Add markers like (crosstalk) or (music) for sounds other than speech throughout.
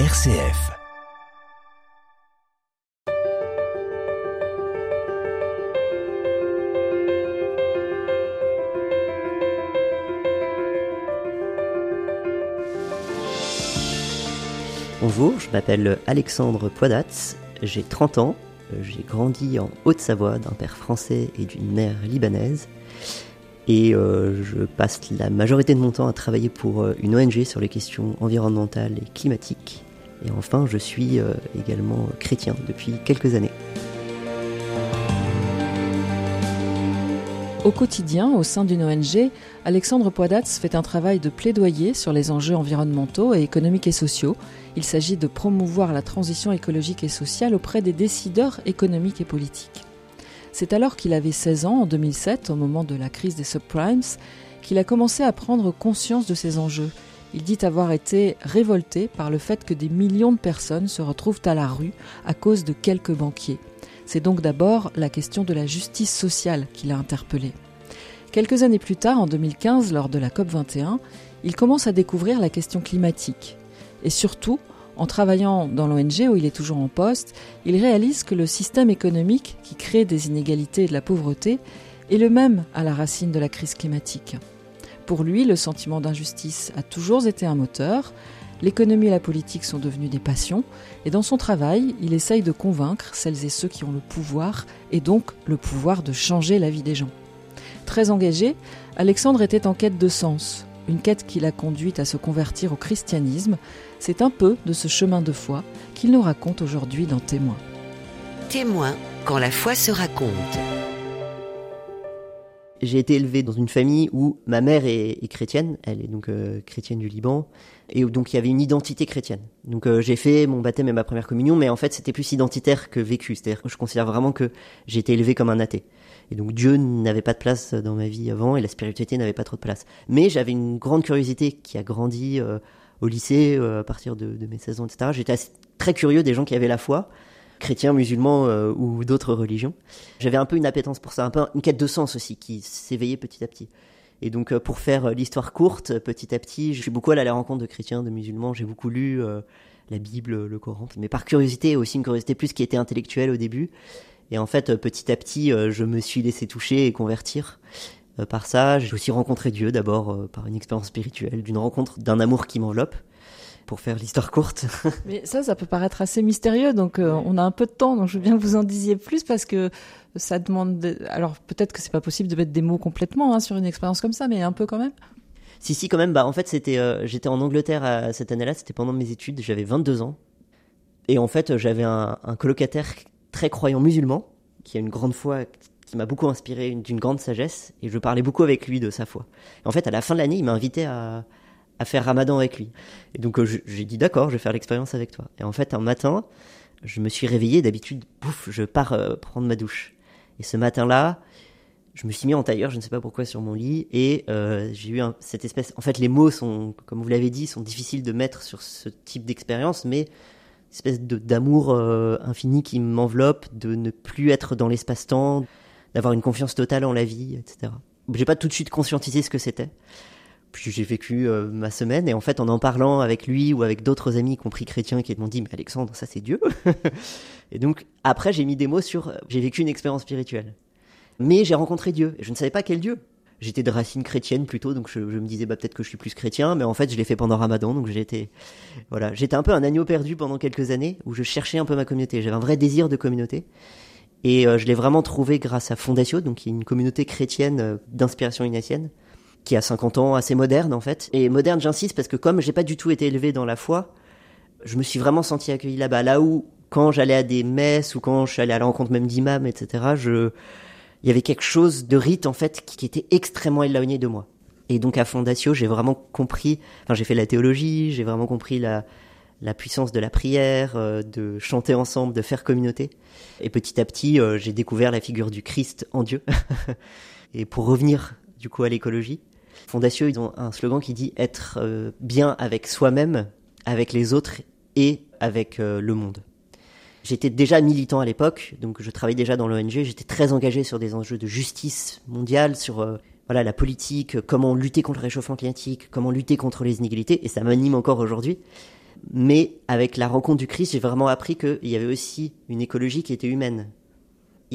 RCF. Bonjour, je m'appelle Alexandre Poidatz, j'ai 30 ans, j'ai grandi en Haute-Savoie d'un père français et d'une mère libanaise. Et euh, je passe la majorité de mon temps à travailler pour euh, une ONG sur les questions environnementales et climatiques. Et enfin, je suis euh, également chrétien depuis quelques années. Au quotidien, au sein d'une ONG, Alexandre Poidatz fait un travail de plaidoyer sur les enjeux environnementaux et économiques et sociaux. Il s'agit de promouvoir la transition écologique et sociale auprès des décideurs économiques et politiques. C'est alors qu'il avait 16 ans, en 2007, au moment de la crise des subprimes, qu'il a commencé à prendre conscience de ces enjeux. Il dit avoir été révolté par le fait que des millions de personnes se retrouvent à la rue à cause de quelques banquiers. C'est donc d'abord la question de la justice sociale qui l'a interpellé. Quelques années plus tard, en 2015, lors de la COP21, il commence à découvrir la question climatique. Et surtout, en travaillant dans l'ONG où il est toujours en poste, il réalise que le système économique qui crée des inégalités et de la pauvreté est le même à la racine de la crise climatique. Pour lui, le sentiment d'injustice a toujours été un moteur, l'économie et la politique sont devenues des passions, et dans son travail, il essaye de convaincre celles et ceux qui ont le pouvoir, et donc le pouvoir de changer la vie des gens. Très engagé, Alexandre était en quête de sens, une quête qui l'a conduite à se convertir au christianisme, c'est un peu de ce chemin de foi qu'il nous raconte aujourd'hui dans Témoin. Témoin quand la foi se raconte. J'ai été élevé dans une famille où ma mère est, chrétienne, elle est donc euh, chrétienne du Liban, et donc il y avait une identité chrétienne. Donc euh, j'ai fait mon baptême et ma première communion, mais en fait c'était plus identitaire que vécu, c'est-à-dire que je considère vraiment que j'ai été élevé comme un athée. Et donc Dieu n'avait pas de place dans ma vie avant, et la spiritualité n'avait pas trop de place. Mais j'avais une grande curiosité qui a grandi euh, au lycée, à partir de, de, mes 16 ans, etc. J'étais très curieux des gens qui avaient la foi, chrétiens, musulmans euh, ou d'autres religions. J'avais un peu une appétence pour ça, un peu une quête de sens aussi qui s'éveillait petit à petit. Et donc euh, pour faire euh, l'histoire courte, petit à petit, je suis beaucoup allé à la rencontre de chrétiens, de musulmans, j'ai beaucoup lu la Bible, le Coran, mais par curiosité, aussi une curiosité plus qui était intellectuelle au début. Et en fait, petit à petit, je me suis laissé toucher et convertir par ça. J'ai aussi rencontré Dieu d'abord par une expérience spirituelle, d'une rencontre, d'un amour qui m'enveloppe pour faire l'histoire courte. (laughs) Mais ça, ça peut paraître assez mystérieux, donc euh, on a un peu de temps, donc je veux bien que vous en disiez plus parce que ça demande. Alors peut-être que c'est pas possible de mettre des mots complètement hein, sur une expérience comme ça, mais un peu quand même. Si si quand même. Bah en fait c'était, euh, j'étais en Angleterre à cette année-là, c'était pendant mes études, j'avais 22 ans, et en fait j'avais un, un colocataire très croyant musulman qui a une grande foi qui m'a beaucoup inspiré d'une grande sagesse et je parlais beaucoup avec lui de sa foi. en fait, à la fin de l'année, il m'a invité à, à faire ramadan avec lui. Et donc euh, j'ai dit d'accord, je vais faire l'expérience avec toi. Et en fait, un matin, je me suis réveillé, d'habitude, pouf, je pars euh, prendre ma douche. Et ce matin-là, je me suis mis en tailleur, je ne sais pas pourquoi, sur mon lit, et euh, j'ai eu cette espèce... En fait, les mots sont, comme vous l'avez dit, sont difficiles de mettre sur ce type d'expérience, mais espèce d'amour infini qui m'enveloppe, de ne plus être dans l'espace-temps, d'avoir une confiance totale en la vie, etc. J'ai pas tout de suite conscientisé ce que c'était. Puis j'ai vécu euh, ma semaine et en fait en en parlant avec lui ou avec d'autres amis, y compris chrétiens, qui m'ont dit mais Alexandre ça c'est Dieu. (laughs) et donc après j'ai mis des mots sur euh, j'ai vécu une expérience spirituelle. Mais j'ai rencontré Dieu et je ne savais pas quel Dieu. J'étais de racine chrétienne plutôt, donc je, me disais bah peut-être que je suis plus chrétien, mais en fait je l'ai fait pendant Ramadan, donc j'étais voilà j'étais un peu un agneau perdu pendant quelques années où je cherchais un peu ma communauté. J'avais un vrai désir de communauté. Et euh, je l'ai vraiment trouvé grâce à Fondatio, donc une communauté chrétienne d'inspiration ignatienne, qui a 50 ans, assez moderne en fait. Et moderne, j'insiste, parce que comme j'ai pas du tout été élevé dans la foi, je me suis vraiment senti accueilli là-bas. Là où, quand j'allais à des messes ou quand je suis allé à la rencontre même d'imams, etc., je, il y avait quelque chose de rite en fait qui était extrêmement éloigné de moi. Et donc à Fondatio, j'ai vraiment compris, enfin j'ai fait la théologie, j'ai vraiment compris la, puissance de la prière, euh, de chanter ensemble, de faire communauté. Et petit à petit, euh, j'ai découvert la figure du Christ en Dieu. (laughs) et pour revenir du coup à l'écologie, Fondation, ils ont un slogan qui dit être euh, bien avec soi-même, avec les autres et avec euh, le monde. J'étais déjà militant à l'époque, donc je travaillais déjà dans l'ONG, j'étais très engagé sur des enjeux de justice mondiale, sur euh, voilà la politique, comment lutter contre le réchauffement climatique, comment lutter contre les inégalités, et ça m'anime encore aujourd'hui. mais avec la rencontre du Christ, j'ai vraiment appris qu'il y avait aussi une écologie qui était humaine.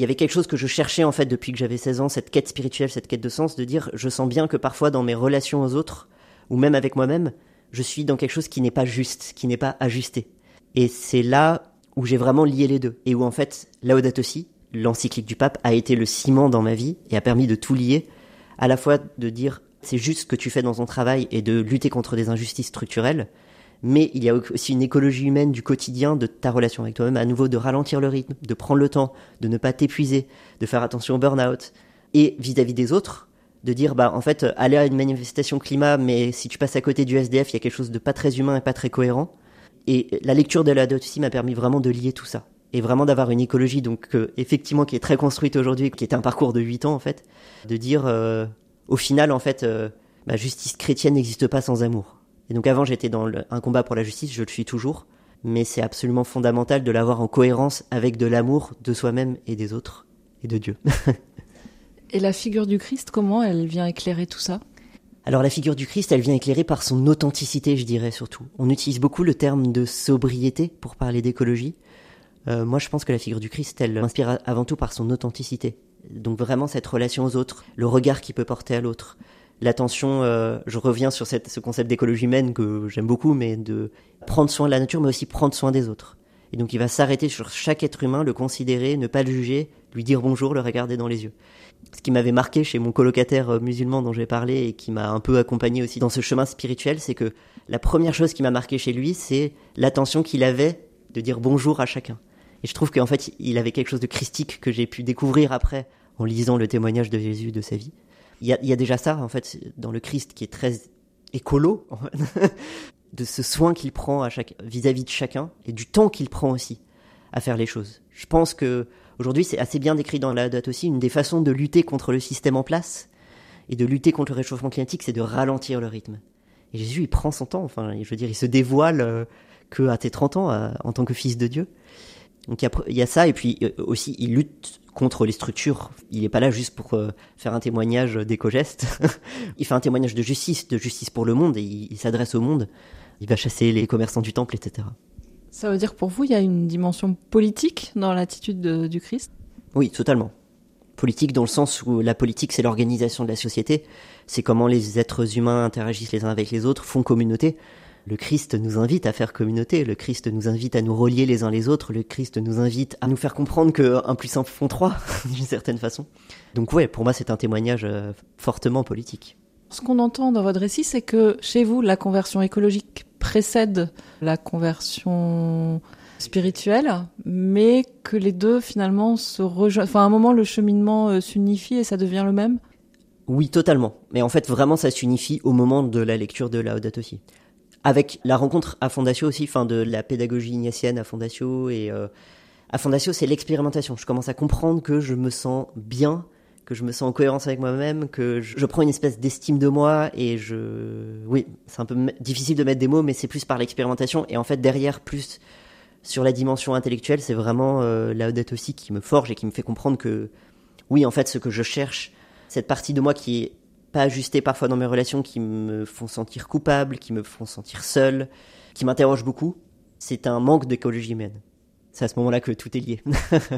Il y avait quelque chose que je cherchais en fait depuis que j'avais 16 ans, cette quête spirituelle, cette quête de sens, de dire je sens bien que parfois dans mes relations aux autres, ou même avec moi-même, je suis dans quelque chose qui n'est pas juste, qui n'est pas ajusté. Et c'est là où j'ai vraiment lié les deux. Et où en fait, Laudato aussi, l'encyclique du pape, a été le ciment dans ma vie et a permis de tout lier. À la fois de dire c'est juste ce que tu fais dans ton travail et de lutter contre des injustices structurelles, mais il y a aussi une écologie humaine du quotidien de ta relation avec toi-même, à nouveau de ralentir le rythme, de prendre le temps, de ne pas t'épuiser, de faire attention au burn-out, et vis-à-vis des autres, de dire bah en fait aller à une manifestation climat, mais si tu passes à côté du SDF, il y a quelque chose de pas très humain et pas très cohérent. Et la lecture de la dot aussi m'a permis vraiment de lier tout ça et vraiment d'avoir une écologie donc euh, effectivement qui est très construite aujourd'hui, qui est un parcours de 8 ans en fait, de dire euh, au final en fait euh, la justice chrétienne n'existe pas sans amour. Et donc avant j'étais dans un combat pour la justice, je le suis toujours, mais c'est absolument fondamental de l'avoir en cohérence avec de l'amour de soi-même et des autres et de Dieu. (laughs) et la figure du Christ, comment elle vient éclairer tout ça? Alors la figure du Christ, elle vient éclairer par son authenticité, je dirais surtout. On utilise beaucoup le terme de sobriété pour parler d'écologie. Euh, moi, je pense que la figure du Christ, elle m'inspire avant tout par son authenticité. Donc vraiment cette relation aux autres, le regard qu'il peut porter à l'autre, l'attention. Euh, je reviens sur cette, ce concept d'écologie humaine que j'aime beaucoup, mais de prendre soin de la nature, mais aussi prendre soin des autres. Et donc il va s'arrêter sur chaque être humain, le considérer, ne pas le juger, lui dire bonjour, le regarder dans les yeux. Ce qui m'avait marqué chez mon colocataire euh, musulman dont j'ai parlé et qui m'a un peu accompagné aussi dans ce chemin spirituel, c'est que la première chose qui m'a marqué chez lui, c'est l'attention qu'il avait de dire bonjour à chacun. Et je trouve qu'en fait, il avait quelque chose de christique que j'ai pu découvrir après en lisant le témoignage de Jésus de sa vie. Il y a, y a déjà ça, en fait, dans le Christ qui est très écolo, (laughs) de ce soin qu'il prend à chaque, vis-à-vis de chacun et du temps qu'il prend aussi à faire les choses. Je pense que aujourd'hui, c'est assez bien décrit dans la date aussi, une des façons de lutter contre le système en place et de lutter contre le réchauffement climatique, c'est de ralentir le rythme. Et Jésus, il prend son temps, enfin, je veux dire, il se dévoile euh, que à tes 30 ans en tant que fils de Dieu. Donc il y, a ça, et puis euh, aussi il lutte contre les structures. Il n'est pas là juste pour euh, faire un témoignage d'éco-gestes. (laughs) il fait un témoignage de justice, de justice pour le monde, et il, s'adresse au monde. Il va chasser les commerçants du temple, etc. Ça veut dire pour vous, il y a une dimension politique dans l'attitude du Christ? Oui, totalement. Politique dans le sens où la politique, c'est l'organisation de la société, c'est comment les êtres humains interagissent les uns avec les autres, font communauté. Le Christ nous invite à faire communauté, le Christ nous invite à nous relier les uns les autres, le Christ nous invite à nous faire comprendre que un plus simple font trois, (laughs) d'une certaine façon. Donc ouais, pour moi c'est un témoignage euh, fortement politique. Ce qu'on entend dans votre récit, c'est que chez vous, la conversion écologique précède la conversion spirituelle, mais que les deux finalement se rejoignent. Enfin, à un moment, le cheminement euh, s'unifie et ça devient le même? Oui, totalement. Mais en fait, vraiment, ça s'unifie au moment de la lecture de Laudato aussi avec la rencontre à Fondatio aussi, enfin de la pédagogie ignatienne à Fondatio et euh, à Fondatio, c'est l'expérimentation. Je commence à comprendre que je me sens bien, que je me sens en cohérence avec moi-même, que je, prends une espèce d'estime de moi et je, oui, c'est un peu difficile de mettre des mots, mais c'est plus par l'expérimentation et en fait derrière plus sur la dimension intellectuelle, c'est vraiment euh, la Odette aussi qui me forge et qui me fait comprendre que oui, en fait, ce que je cherche, cette partie de moi qui est pas ajusté parfois dans mes relations qui me font sentir coupable, qui me font sentir seul, qui m'interrogent beaucoup, c'est un manque d'écologie humaine. C'est à ce moment-là que tout est lié. (laughs)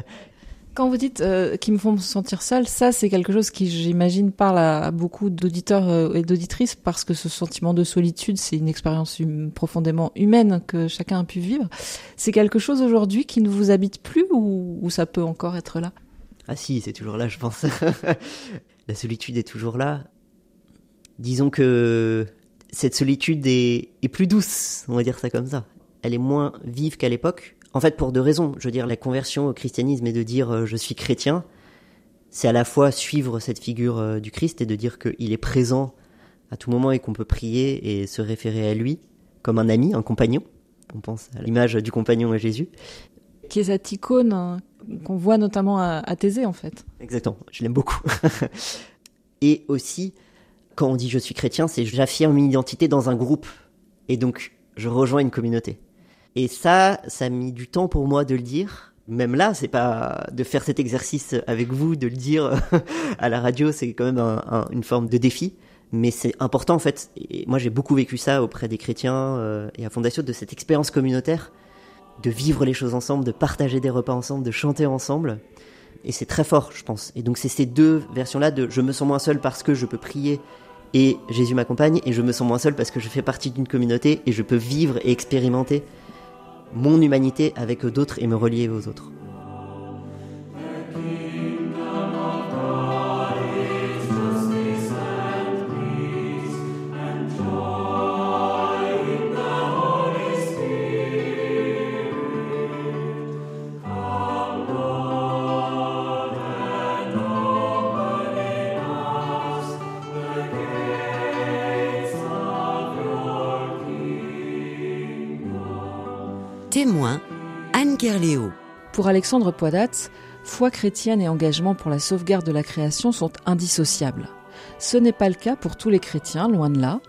Quand vous dites euh, qui me font sentir seul, ça c'est quelque chose qui j'imagine parle à, beaucoup d'auditeurs euh, et d'auditrices parce que ce sentiment de solitude c'est une expérience hum, profondément humaine que chacun a pu vivre. C'est quelque chose aujourd'hui qui ne vous habite plus ou, ou ça peut encore être là? Ah si, c'est toujours là je pense. (laughs) La solitude est toujours là disons que cette solitude est, plus douce, on va dire ça comme ça. Elle est moins vive qu'à l'époque. En fait, pour deux raisons. Je veux dire, la conversion au christianisme et de dire euh, je suis chrétien, c'est à la fois suivre cette figure euh, du Christ et de dire qu'il est présent à tout moment et qu'on peut prier et se référer à lui comme un ami, un compagnon. On pense à l'image du compagnon à Jésus. Qui est cette icône hein, qu'on voit notamment à, à Thésée, en fait. Exactement, je l'aime beaucoup. (laughs) et aussi quand on dit je suis chrétien, c'est j'affirme une identité dans un groupe. Et donc, je rejoins une communauté. Et ça, ça a mis du temps pour moi de le dire. Même là, c'est pas de faire cet exercice avec vous, de le dire (laughs) à la radio, c'est quand même une forme de défi. Mais c'est important en fait, et moi j'ai beaucoup vécu ça auprès des chrétiens euh, et à Fondation, de cette expérience communautaire, de vivre les choses ensemble, de partager des repas ensemble, de chanter ensemble. Et c'est très fort, je pense. Et donc c'est ces deux versions-là de je me sens moins seul parce que je peux prier et Jésus m'accompagne, et je me sens moins seul parce que je fais partie d'une communauté et je peux vivre et expérimenter mon humanité avec d'autres et me relier aux autres. Alexandre Poidatz, foi chrétienne et engagement pour la sauvegarde de la création sont indissociables. Ce n'est pas le cas pour tous les chrétiens, loin de là.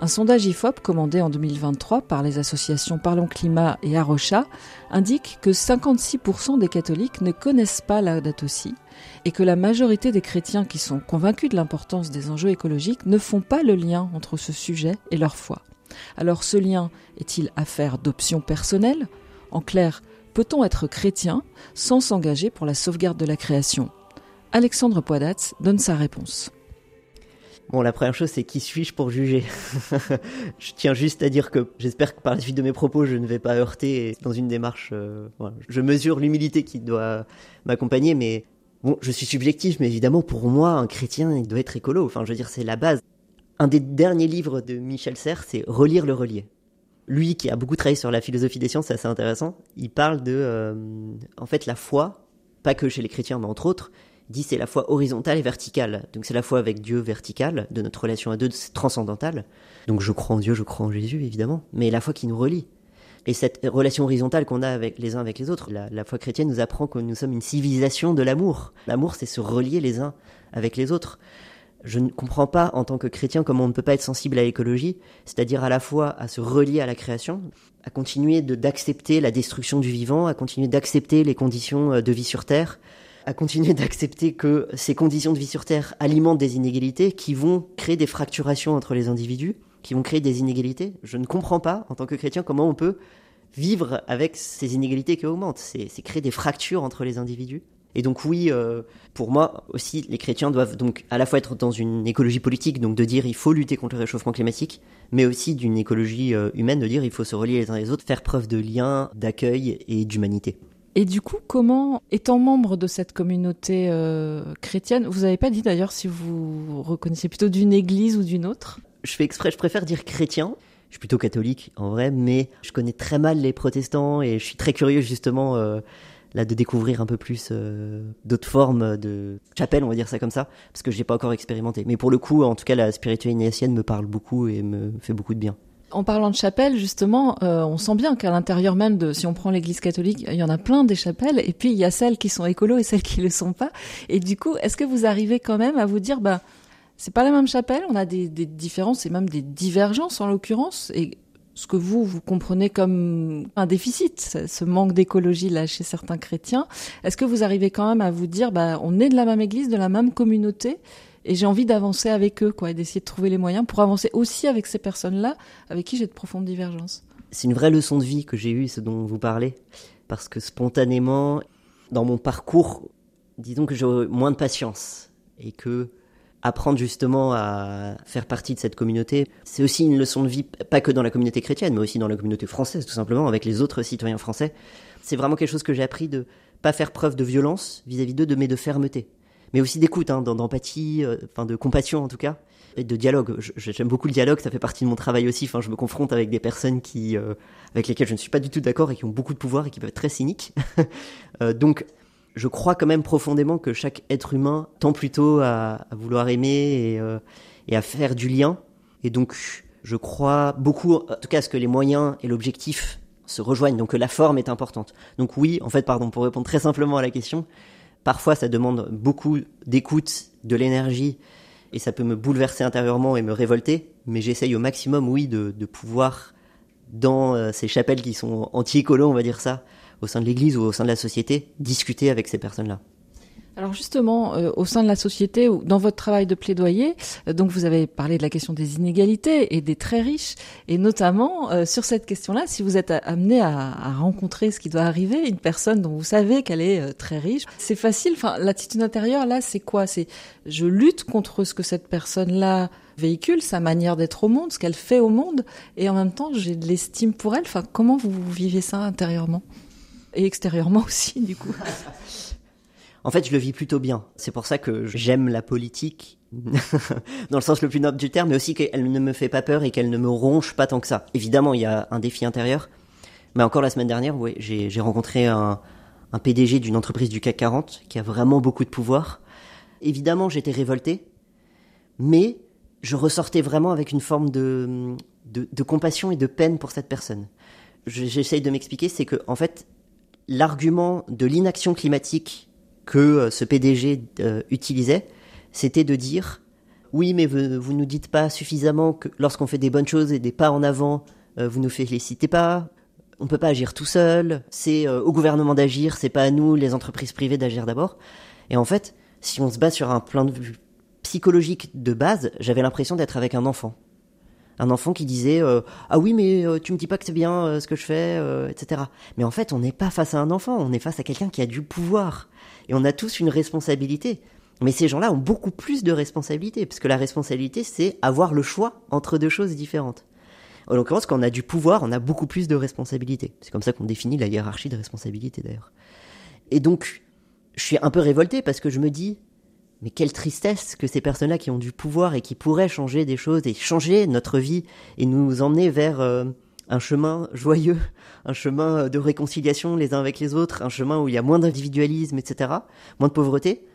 Un sondage IFOP commandé en 2023 par les associations Parlons Climat et Arocha indique que 56% des catholiques ne connaissent pas la aussi et que la majorité des chrétiens qui sont convaincus de l'importance des enjeux écologiques ne font pas le lien entre ce sujet et leur foi. Alors ce lien est-il affaire d'options personnelles? En clair, peut-on être chrétien sans s'engager pour la sauvegarde de la création? Alexandre Poidatz donne sa réponse. Bon, la première chose, c'est qui suis-je pour juger? (laughs) Je tiens juste à dire que j'espère que par la suite de mes propos, je ne vais pas heurter dans une démarche. Euh, Je mesure l'humilité qui doit m'accompagner, mais bon, je suis subjectif, mais évidemment, pour moi, un chrétien, il doit être écolo. Enfin, je veux dire, c'est la base. Un des derniers livres de Michel Serres, c'est Relire le relier. Lui, qui a beaucoup travaillé sur la philosophie des sciences, c'est assez intéressant. Il parle de, euh, en fait, la foi, pas que chez les chrétiens, mais entre autres, il dit c'est la foi horizontale et verticale. Donc c'est la foi avec Dieu verticale, de notre relation à Dieu transcendantale. Donc je crois en Dieu, je crois en Jésus, évidemment, mais la foi qui nous relie. Et cette relation horizontale qu'on a avec les uns avec les autres, la, la foi chrétienne nous apprend que nous sommes une civilisation de l'amour. L'amour, c'est se relier les uns avec les autres je ne comprends pas en tant que chrétien comment on ne peut pas être sensible à l'écologie, c'est-à-dire à la fois à se relier à la création, à continuer d'accepter la destruction du vivant, à continuer d'accepter les conditions euh, de vie sur Terre, à continuer (laughs) d'accepter que ces conditions de vie sur Terre alimentent des inégalités qui vont créer des fracturations entre les individus, qui vont créer des inégalités. Je ne comprends pas en tant que chrétien comment on peut vivre avec ces inégalités qui augmentent. C'est créer des fractures entre les individus. Et donc oui, euh, pour moi aussi, les chrétiens doivent donc à la fois être dans une écologie politique, donc de dire il faut lutter contre le réchauffement climatique, mais aussi d'une écologie euh, humaine, de dire il faut se relier les uns les autres, faire preuve de lien, d'accueil et d'humanité. Et du coup, comment, étant membre de cette communauté euh, chrétienne, vous n'avez pas dit d'ailleurs si vous reconnaissez plutôt d'une église ou d'une autre? Je fais exprès, je préfère dire chrétien. Je suis plutôt catholique en vrai, mais je connais très mal les protestants et je suis très curieux justement là de découvrir un peu plus euh, d'autres formes de chapelle, on va dire ça comme ça, parce que j'ai pas encore expérimenté. Mais pour le coup, en tout cas, la spiritualité ignatienne me parle beaucoup et me fait beaucoup de bien. En parlant de chapelle, justement, euh, on sent bien qu'à l'intérieur même de, si on prend l'Église catholique, il y en a plein des chapelles, et puis il y a celles qui sont écolos et celles qui le sont pas. Et du coup, est-ce que vous arrivez quand même à vous dire, bah, c'est pas la même chapelle, on a des, différences et même des divergences en l'occurrence, et ce que vous, vous comprenez comme un déficit, ce manque d'écologie là chez certains chrétiens. Est-ce que vous arrivez quand même à vous dire, bah, on est de la même église, de la même communauté, et j'ai envie d'avancer avec eux, quoi, et d'essayer de trouver les moyens pour avancer aussi avec ces personnes-là, avec qui j'ai de profondes divergences? C'est une vraie leçon de vie que j'ai eue, ce dont vous parlez, parce que spontanément, dans mon parcours, disons que j'ai moins de patience, et que apprendre justement à faire partie de cette communauté. C'est aussi une leçon de vie, pas que dans la communauté chrétienne, mais aussi dans la communauté française, tout simplement, avec les autres citoyens français. C'est vraiment quelque chose que j'ai appris de pas faire preuve de violence vis-à-vis d'eux, mais de fermeté. Mais aussi d'écoute, hein, d'empathie, euh, enfin de compassion en tout cas, et de dialogue. J'aime beaucoup le dialogue, ça fait partie de mon travail aussi. Enfin, je me confronte avec des personnes qui, euh, avec lesquelles je ne suis pas du tout d'accord et qui ont beaucoup de pouvoir et qui peuvent être très cyniques. (laughs) euh, donc, je crois quand même profondément que chaque être humain tend plutôt à, vouloir aimer euh, et, à faire du lien. Et donc, je crois beaucoup, en tout cas, à ce que les moyens et l'objectif se rejoignent, donc que la forme est importante. Donc oui, en fait, pardon, pour répondre très simplement à la question, parfois ça demande beaucoup d'écoute, de l'énergie, et ça peut me bouleverser intérieurement et me révolter, mais j'essaye au maximum, oui, de, de pouvoir, dans euh, ces chapelles qui sont anti-écolo, on va dire ça, au sein de l'Église ou au sein de la société, discuter avec ces personnes-là. Alors justement, euh, au sein de la société ou dans votre travail de plaidoyer, euh, donc vous avez parlé de la question des inégalités et des très riches, et notamment euh, sur cette question-là, si vous êtes amené à, rencontrer ce qui doit arriver, une personne dont vous savez qu'elle est très riche, c'est facile. Enfin, l'attitude intérieure là, c'est quoi? C'est je lutte contre ce que cette personne-là véhicule, sa manière d'être au monde, ce qu'elle fait au monde, et en même temps, j'ai de l'estime pour elle. Enfin, comment vous vivez ça intérieurement? Et extérieurement (laughs) aussi, du coup En fait, je le vis plutôt bien. C'est pour ça que j'aime la politique, (laughs) dans le sens le plus noble du terme, mais aussi qu'elle ne me fait pas peur et qu'elle ne me ronge pas tant que ça. Évidemment, il y a un défi intérieur. Mais encore la semaine dernière, oui, j'ai rencontré un, PDG d'une entreprise du CAC 40 qui a vraiment beaucoup de pouvoir. Évidemment, j'étais révolté, mais je ressortais vraiment avec une forme de, de compassion et de peine pour cette personne. J'essaye de m'expliquer, c'est que en fait, l'argument de l'inaction climatique que euh, ce PDG euh, utilisait, c'était de dire oui, mais vous, vous nous dites pas suffisamment que lorsqu'on fait des bonnes choses et des pas en avant, euh, vous nous félicitez pas. On peut pas agir tout seul. C'est au gouvernement d'agir. C'est pas à nous, les entreprises privées, d'agir d'abord. Et en fait, si on se base sur un plan de vue psychologique de base, j'avais l'impression d'être avec un enfant. Un enfant qui disait ah oui mais tu me dis pas que c'est bien ce que je fais etc. Mais en fait on n'est pas face à un enfant, on est face à quelqu'un qui a du pouvoir et on a tous une responsabilité. Mais ces gens-là ont beaucoup plus de responsabilités, parce que la responsabilité, c'est avoir le choix entre deux choses différentes. En l'occurrence, quand on a du pouvoir, on a beaucoup plus de responsabilités. C'est comme ça qu'on définit la hiérarchie de responsabilité, d'ailleurs. Et donc, je suis un peu révolté parce que je me dis, mais quelle tristesse que ces personnes-là qui ont du pouvoir et qui pourraient changer des choses et changer notre vie et nous emmener vers euh, un chemin joyeux, (laughs) un chemin de réconciliation les uns avec les autres, un chemin où il y a moins d'individualisme, etc., moins de pauvreté,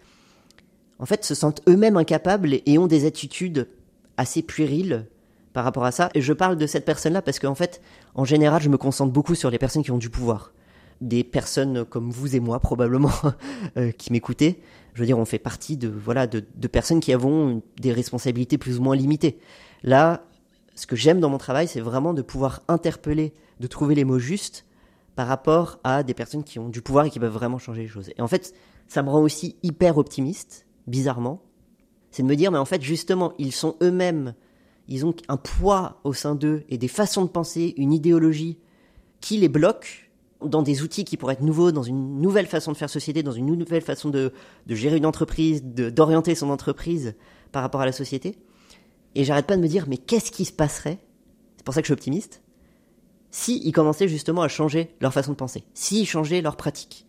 en fait, se sentent eux-mêmes incapables et ont des attitudes assez puériles par rapport à ça. Et je parle de cette personne-là parce qu'en fait, en général, je me concentre beaucoup sur les personnes qui ont du pouvoir. Des personnes comme vous et moi, probablement, (laughs) euh, qui m'écoutez. Je veux dire, on fait partie de, voilà, de, de personnes qui avons des responsabilités plus ou moins limitées. Là, ce que j'aime dans mon travail, c'est vraiment de pouvoir interpeller, de trouver les mots justes par rapport à des personnes qui ont du pouvoir et qui peuvent vraiment changer les choses. Et en fait, ça me rend aussi hyper optimiste, bizarrement. C'est de me dire, mais en fait, justement, ils sont eux-mêmes, ils ont un poids au sein d'eux et des façons de penser, une idéologie qui les bloque dans des outils qui pourraient être nouveaux, dans une nouvelle façon de faire société, dans une nouvelle façon de, gérer une entreprise, d'orienter son entreprise par rapport à la société. Et j'arrête pas de me dire, mais qu'est-ce qui se passerait? C'est pour ça que je suis optimiste. Si ils commençaient justement à changer leur façon de penser, s'ils changeaient leur pratique.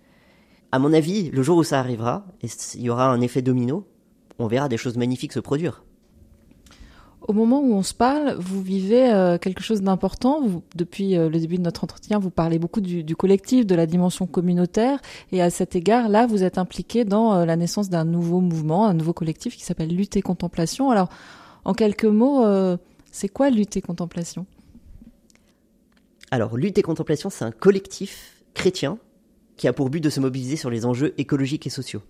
À mon avis, le jour où ça arrivera, et il y aura un effet domino, on verra des choses magnifiques se produire. Au moment où on se parle, vous vivez euh, quelque chose d'important. Depuis euh, le début de notre entretien, vous parlez beaucoup du, collectif, de la dimension communautaire. Et à cet égard, là, vous êtes impliqué dans euh, la naissance d'un nouveau mouvement, un nouveau collectif qui s'appelle Lutte et Contemplation. Alors, en quelques mots, c'est quoi Lutte et Contemplation? Alors, Lutte et Contemplation, c'est un collectif chrétien qui a pour but de se mobiliser sur les enjeux écologiques et sociaux.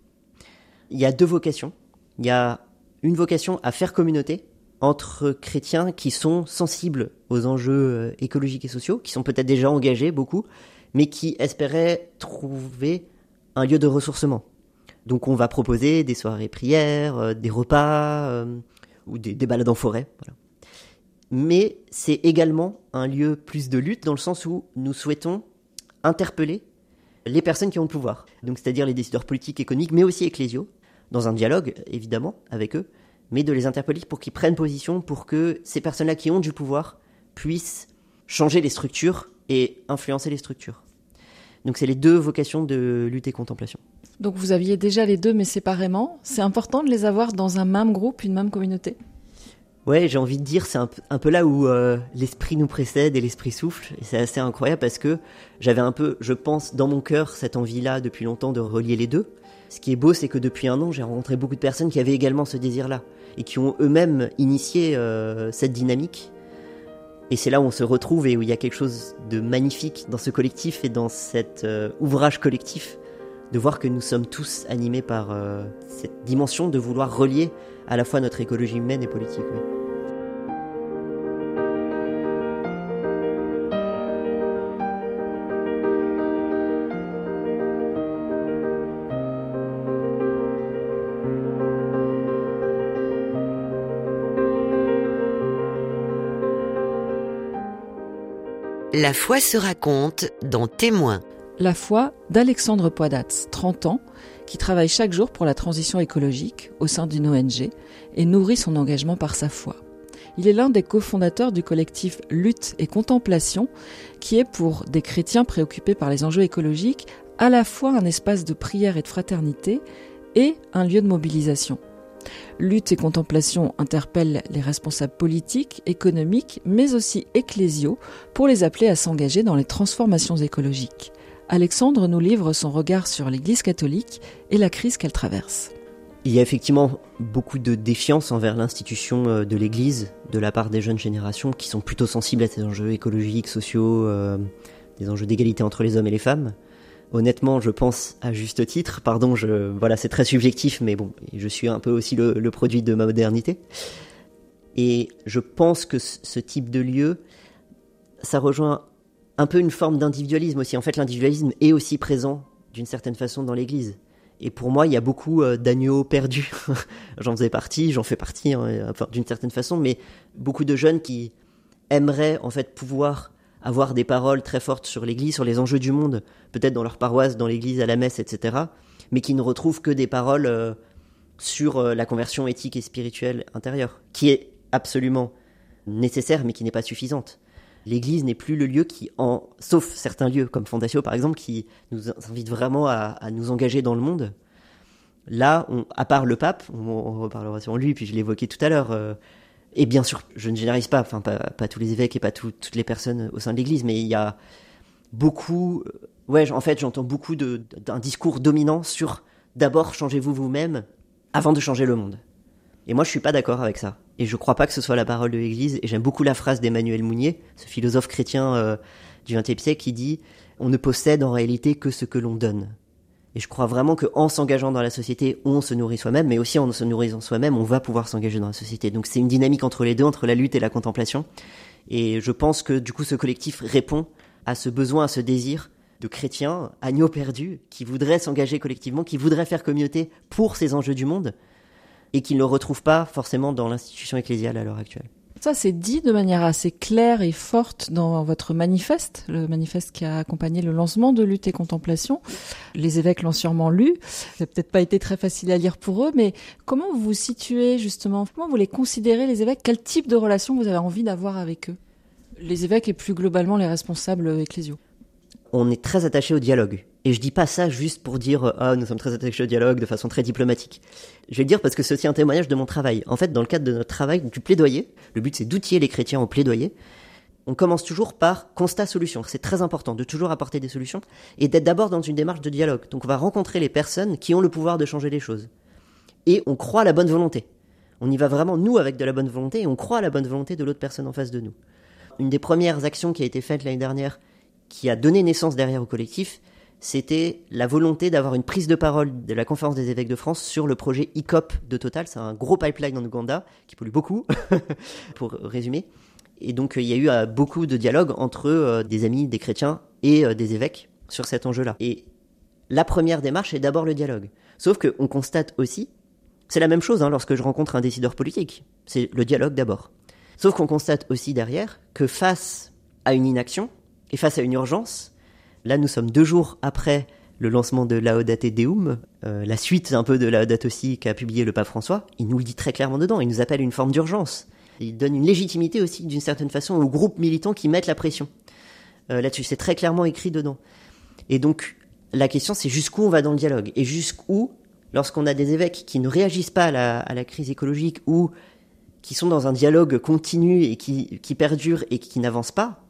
Il y a deux vocations. Il y a une vocation à faire communauté entre chrétiens qui sont sensibles aux enjeux euh, écologiques et sociaux, qui sont peut-être déjà engagés beaucoup, mais qui espéraient trouver un lieu de ressourcement. Donc on va proposer des soirées prières, euh, des repas, ou des, balades en forêt. Mais c'est également un lieu plus de lutte dans le sens où nous souhaitons interpeller les personnes qui ont le pouvoir, donc c'est-à-dire les décideurs politiques, économiques, mais aussi ecclésiaux, dans un dialogue évidemment avec eux, mais de les interpeller pour qu'ils prennent position, pour que ces personnes-là qui ont du pouvoir puissent changer les structures et influencer les structures. Donc c'est les deux vocations de lutte et contemplation. Donc vous aviez déjà les deux, mais séparément. C'est important de les avoir dans un même groupe, une même communauté? Ouais, j'ai envie de dire, c'est un, peu là où euh, l'esprit nous précède et l'esprit souffle. Et c'est assez incroyable parce que j'avais un peu, je pense, dans mon cœur, cette envie-là depuis longtemps de relier les deux. Ce qui est beau, c'est que depuis un an, j'ai rencontré beaucoup de personnes qui avaient également ce désir-là et qui ont eux-mêmes initié euh, cette dynamique. Et c'est là où on se retrouve et où il y a quelque chose de magnifique dans ce collectif et dans cet euh, ouvrage collectif de voir que nous sommes tous animés par euh, cette dimension de vouloir relier à la fois notre écologie humaine et politique. La foi se raconte dans Témoins. La foi d'Alexandre Poidatz, 30 ans, qui travaille chaque jour pour la transition écologique au sein d'une ONG et nourrit son engagement par sa foi. Il est l'un des cofondateurs du collectif Lutte et Contemplation, qui est pour des chrétiens préoccupés par les enjeux écologiques à la fois un espace de prière et de fraternité et un lieu de mobilisation. Lutte et contemplation interpellent les responsables politiques, économiques, mais aussi ecclésiaux pour les appeler à s'engager dans les transformations écologiques. Alexandre nous livre son regard sur l'Église catholique et la crise qu'elle traverse. Il y a effectivement beaucoup de défiance envers l'institution euh, de l'Église de la part des jeunes générations qui sont plutôt sensibles à ces enjeux écologiques, sociaux, euh, des enjeux d'égalité entre les hommes et les femmes honnêtement, je pense à juste titre. Pardon, je, voilà, c'est très subjectif, mais bon, je suis un peu aussi le, produit de ma modernité. Et je pense que ce type de lieu, ça rejoint un peu une forme d'individualisme aussi. En fait, l'individualisme est aussi présent d'une certaine façon dans l'Église. Et pour moi, il y a beaucoup euh, d'agneaux perdus. (laughs) j'en faisais partie, j'en fais partie, hein, d'une certaine façon, mais beaucoup de jeunes qui aimeraient en fait pouvoir avoir des paroles très fortes sur l'Église, sur les enjeux du monde, peut-être dans leur paroisse, dans l'Église, à la messe, etc., mais qui ne retrouvent que des paroles euh, sur euh, la conversion éthique et spirituelle intérieure, qui est absolument nécessaire, mais qui n'est pas suffisante. L'Église n'est plus le lieu qui, en, sauf certains lieux comme Fondatio par exemple, qui nous invitent vraiment à, nous engager dans le monde. Là, on, à part le pape, on, reparlera sur lui, puis je l'évoquais tout à l'heure, euh, et bien sûr, je ne généralise pas, enfin pas, tous les évêques et pas toutes les personnes au sein de l'Église, mais il y a beaucoup, euh, ouais, en fait, j'entends beaucoup d'un discours dominant sur d'abord changez-vous vous-même avant de changer le monde. Et moi, je suis pas d'accord avec ça. Et je crois pas que ce soit la parole de l'Église. Et j'aime beaucoup la phrase d'Emmanuel Mounier, ce philosophe chrétien euh, du XXe siècle, qui dit On ne possède en réalité que ce que l'on donne. Et je crois vraiment qu'en s'engageant dans la société, on se nourrit soi-même, mais aussi en se nourrissant soi-même, on va pouvoir s'engager dans la société. Donc c'est une dynamique entre les deux, entre la lutte et la contemplation. Et je pense que du coup ce collectif répond à ce besoin, à ce désir de chrétiens, agneaux perdus, qui voudraient s'engager collectivement, qui voudraient faire communauté pour ces enjeux du monde, et qui ne le retrouvent pas forcément dans l'institution ecclésiale à l'heure actuelle. Ça, c'est dit de manière assez claire et forte dans votre manifeste, le manifeste qui a accompagné le lancement de Lutte et Contemplation. Les évêques l'ont sûrement lu. Ça n'a peut-être pas été très facile à lire pour eux, mais comment vous vous situez justement? Comment vous les considérez, les évêques? Quel type de relation vous avez envie d'avoir avec eux? Les évêques et plus globalement les responsables ecclésiaux on est très attaché au dialogue. Et je dis pas ça juste pour dire euh, ah nous sommes très attachés au dialogue de façon très diplomatique. Je vais le dire parce que c'est aussi un témoignage de mon travail. En fait, dans le cadre de notre travail du plaidoyer, le but c'est d'outiller les chrétiens au plaidoyer. On commence toujours par constat solution. C'est très important de toujours apporter des solutions et d'être d'abord dans une démarche de dialogue. Donc on va rencontrer les personnes qui ont le pouvoir de changer les choses. Et on croit à la bonne volonté. On y va vraiment nous avec de la bonne volonté et on croit à la bonne volonté de l'autre personne en face de nous. Une des premières actions qui a été faite l'année dernière qui a donné naissance derrière au collectif, c'était la volonté d'avoir une prise de parole de la conférence des évêques de France sur le projet ICOP de Total. C'est un gros pipeline en Ouganda qui pollue beaucoup, (laughs) pour résumer. Et donc il y a eu euh, beaucoup de dialogues entre euh, des amis, des chrétiens et euh, des évêques sur cet enjeu-là. Et la première démarche est d'abord le dialogue. Sauf qu'on constate aussi, c'est la même chose hein, lorsque je rencontre un décideur politique, c'est le dialogue d'abord. Sauf qu'on constate aussi derrière que face à une inaction, et face à une urgence, là nous sommes deux jours après le lancement de Laudate Deum, euh, la suite un peu de Laudate aussi qu'a publié le pape François, il nous le dit très clairement dedans, il nous appelle une forme d'urgence. Il donne une légitimité aussi d'une certaine façon aux groupes militants qui mettent la pression. Euh, là-dessus, c'est très clairement écrit dedans. Et donc, la question c'est jusqu'où on va dans le dialogue et jusqu'où, lorsqu'on a des évêques qui ne réagissent pas à la, à la, crise écologique ou qui sont dans un dialogue continu et qui, qui perdure et qui n'avance pas,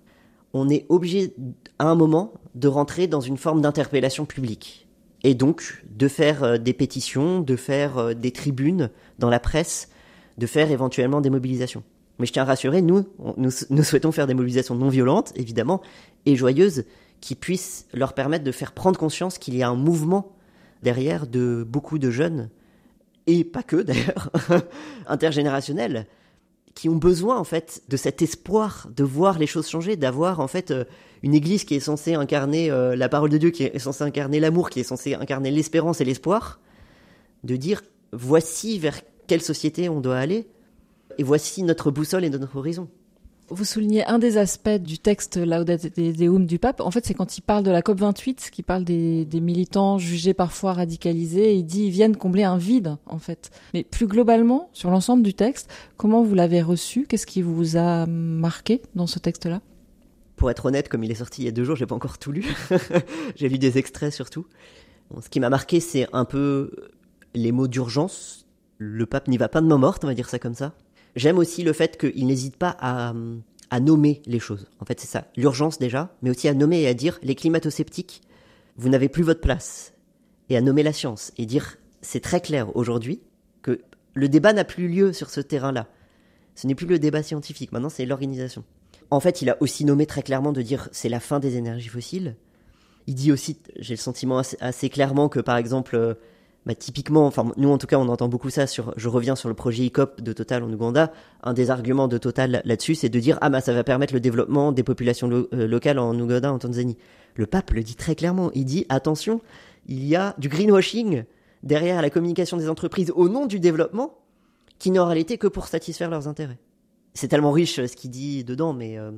on est obligé à un moment de rentrer dans une forme d'interpellation publique. Et donc de faire euh, des pétitions, de faire euh, des tribunes dans la presse, de faire éventuellement des mobilisations. Mais je tiens à rassurer, nous, nous, souhaitons faire des mobilisations non violentes, évidemment, et joyeuses, qui puissent leur permettre de faire prendre conscience qu'il y a un mouvement derrière de beaucoup de jeunes, et pas que d'ailleurs, (laughs) intergénérationnels, qui ont besoin en fait de cet espoir de voir les choses changer, d'avoir en fait euh, une église qui est censée incarner euh, la parole de Dieu, qui est censée incarner l'amour, qui est censée incarner l'espérance et l'espoir, de dire voici vers quelle société on doit aller et voici notre boussole et notre horizon. Vous soulignez un des aspects du texte Laudate Deum du pape. En fait, c'est quand il parle de la COP 28, qui parle des, militants jugés parfois radicalisés. Il dit ils viennent combler un vide, en fait. Mais plus globalement, sur l'ensemble du texte, comment vous l'avez reçu? Qu'est-ce qui vous a marqué dans ce texte-là? Pour être honnête, comme il est sorti il y a deux jours, j'ai pas encore tout lu. (laughs) j'ai lu des extraits surtout. ce qui m'a marqué, c'est un peu les mots d'urgence. Le pape n'y va pas de main morte, on va dire ça comme ça. J'aime aussi le fait qu'il n'hésite pas à, nommer les choses. En fait, c'est ça. L'urgence déjà, mais aussi à nommer et à dire les climato-sceptiques, vous n'avez plus votre place. Et à nommer la science. Et dire, c'est très clair aujourd'hui que le débat n'a plus lieu sur ce terrain-là. Ce n'est plus le débat scientifique, maintenant c'est l'organisation. En fait, il a aussi nommé très clairement de dire c'est la fin des énergies fossiles. Il dit aussi, j'ai le sentiment assez, assez, clairement que par exemple, euh, bah, typiquement, enfin nous en tout cas on entend beaucoup ça sur, je reviens sur le projet ICOP de Total en Ouganda, un des arguments de Total là-dessus c'est de dire ah bah ça va permettre le développement des populations euh, locales en Ouganda, en Tanzanie. Le pape le dit très clairement, il dit attention, il y a du greenwashing derrière la communication des entreprises au nom du développement qui n'aura été que pour satisfaire leurs intérêts. C'est tellement riche ce qu'il dit dedans, mais euh,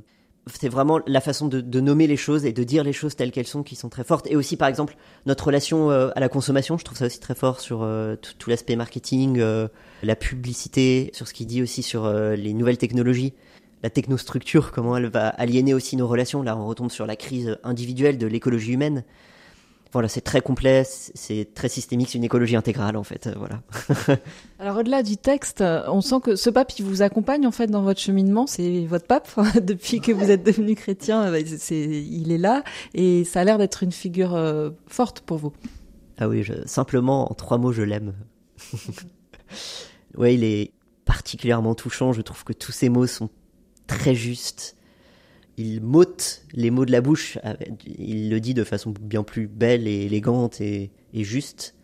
c'est vraiment la façon de, nommer les choses et de dire les choses telles qu'elles sont qui sont très fortes. Et aussi, par exemple, notre relation euh, à la consommation, je trouve ça aussi très fort sur euh, tout, l'aspect marketing, euh, la publicité, sur ce qu'il dit aussi sur les nouvelles technologies, la technostructure, comment elle va aliéner aussi nos relations. Là, on retombe sur la crise individuelle de l'écologie humaine. Voilà, c'est très complet, c'est très systémique, c'est une écologie intégrale en fait, voilà. (laughs) Alors au-delà du texte, on sent que ce pape il vous accompagne en fait dans votre cheminement, c'est votre pape (laughs) depuis que vous êtes devenu chrétien, c'est, il est là et ça a l'air d'être une figure euh, forte pour vous. Ah oui, simplement en trois mots, je l'aime. (laughs) ouais, il est particulièrement touchant. Je trouve que tous ces mots sont très justes il m'ôte les mots de la bouche. Il le dit de façon bien plus belle et élégante et, juste.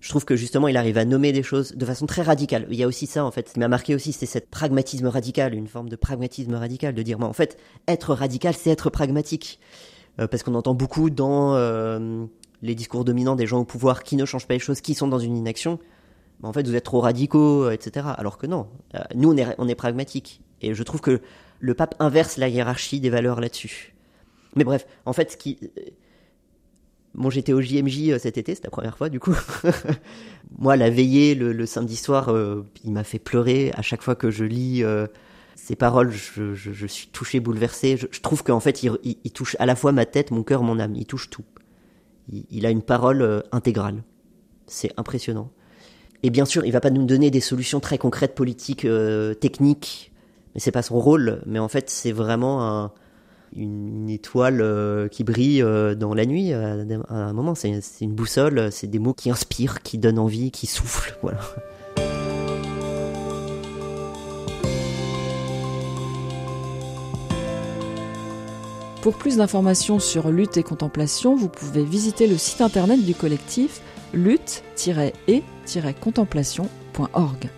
Je trouve que justement, il arrive à nommer des choses de façon très radicale. Il y a aussi ça, en fait. Ce qui m'a marqué aussi, c'est cette pragmatisme radical, une forme de pragmatisme radical, de dire, en fait, être radical, c'est être pragmatique. Euh, parce qu'on entend beaucoup dans euh, les discours dominants des gens au pouvoir qui ne changent pas les choses, qui sont dans une inaction. Mais en fait, vous êtes trop radicaux, etc. Alors que non. Euh, nous, on est, on est pragmatiques. Et je trouve que le pape inverse la hiérarchie des valeurs là-dessus. Mais bref, en fait, ce qui. Bon, j'étais au JMJ euh, cet été, c'est la première fois du coup. (laughs) Moi, la veillée le, samedi soir, euh, il m'a fait pleurer. À chaque fois que je lis euh, paroles, je, suis touché, bouleversé. Je, trouve qu'en fait, il, touche à la fois ma tête, mon cœur, mon âme. Il touche tout. Il, a une parole intégrale. C'est impressionnant. Et bien sûr, il va pas nous donner des solutions très concrètes, politiques, techniques, mais c'est pas son rôle. Mais en fait, c'est vraiment une, étoile euh, qui brille euh, dans la nuit à, un moment. C'est une boussole, c'est des mots qui inspirent, qui donnent envie, qui soufflent. (laughs) Voilà. Pour plus d'informations sur lutte et contemplation, vous pouvez visiter le site internet du collectif lutte-et-contemplation.org.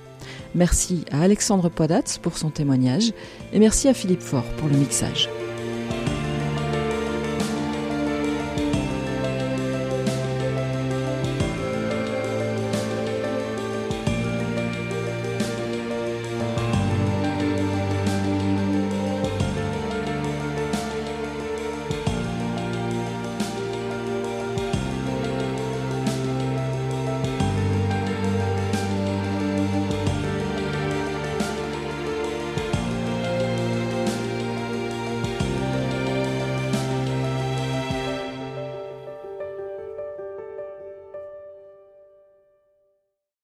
Merci à Alexandre Poidatz pour son témoignage et merci à Philippe Faure pour le mixage.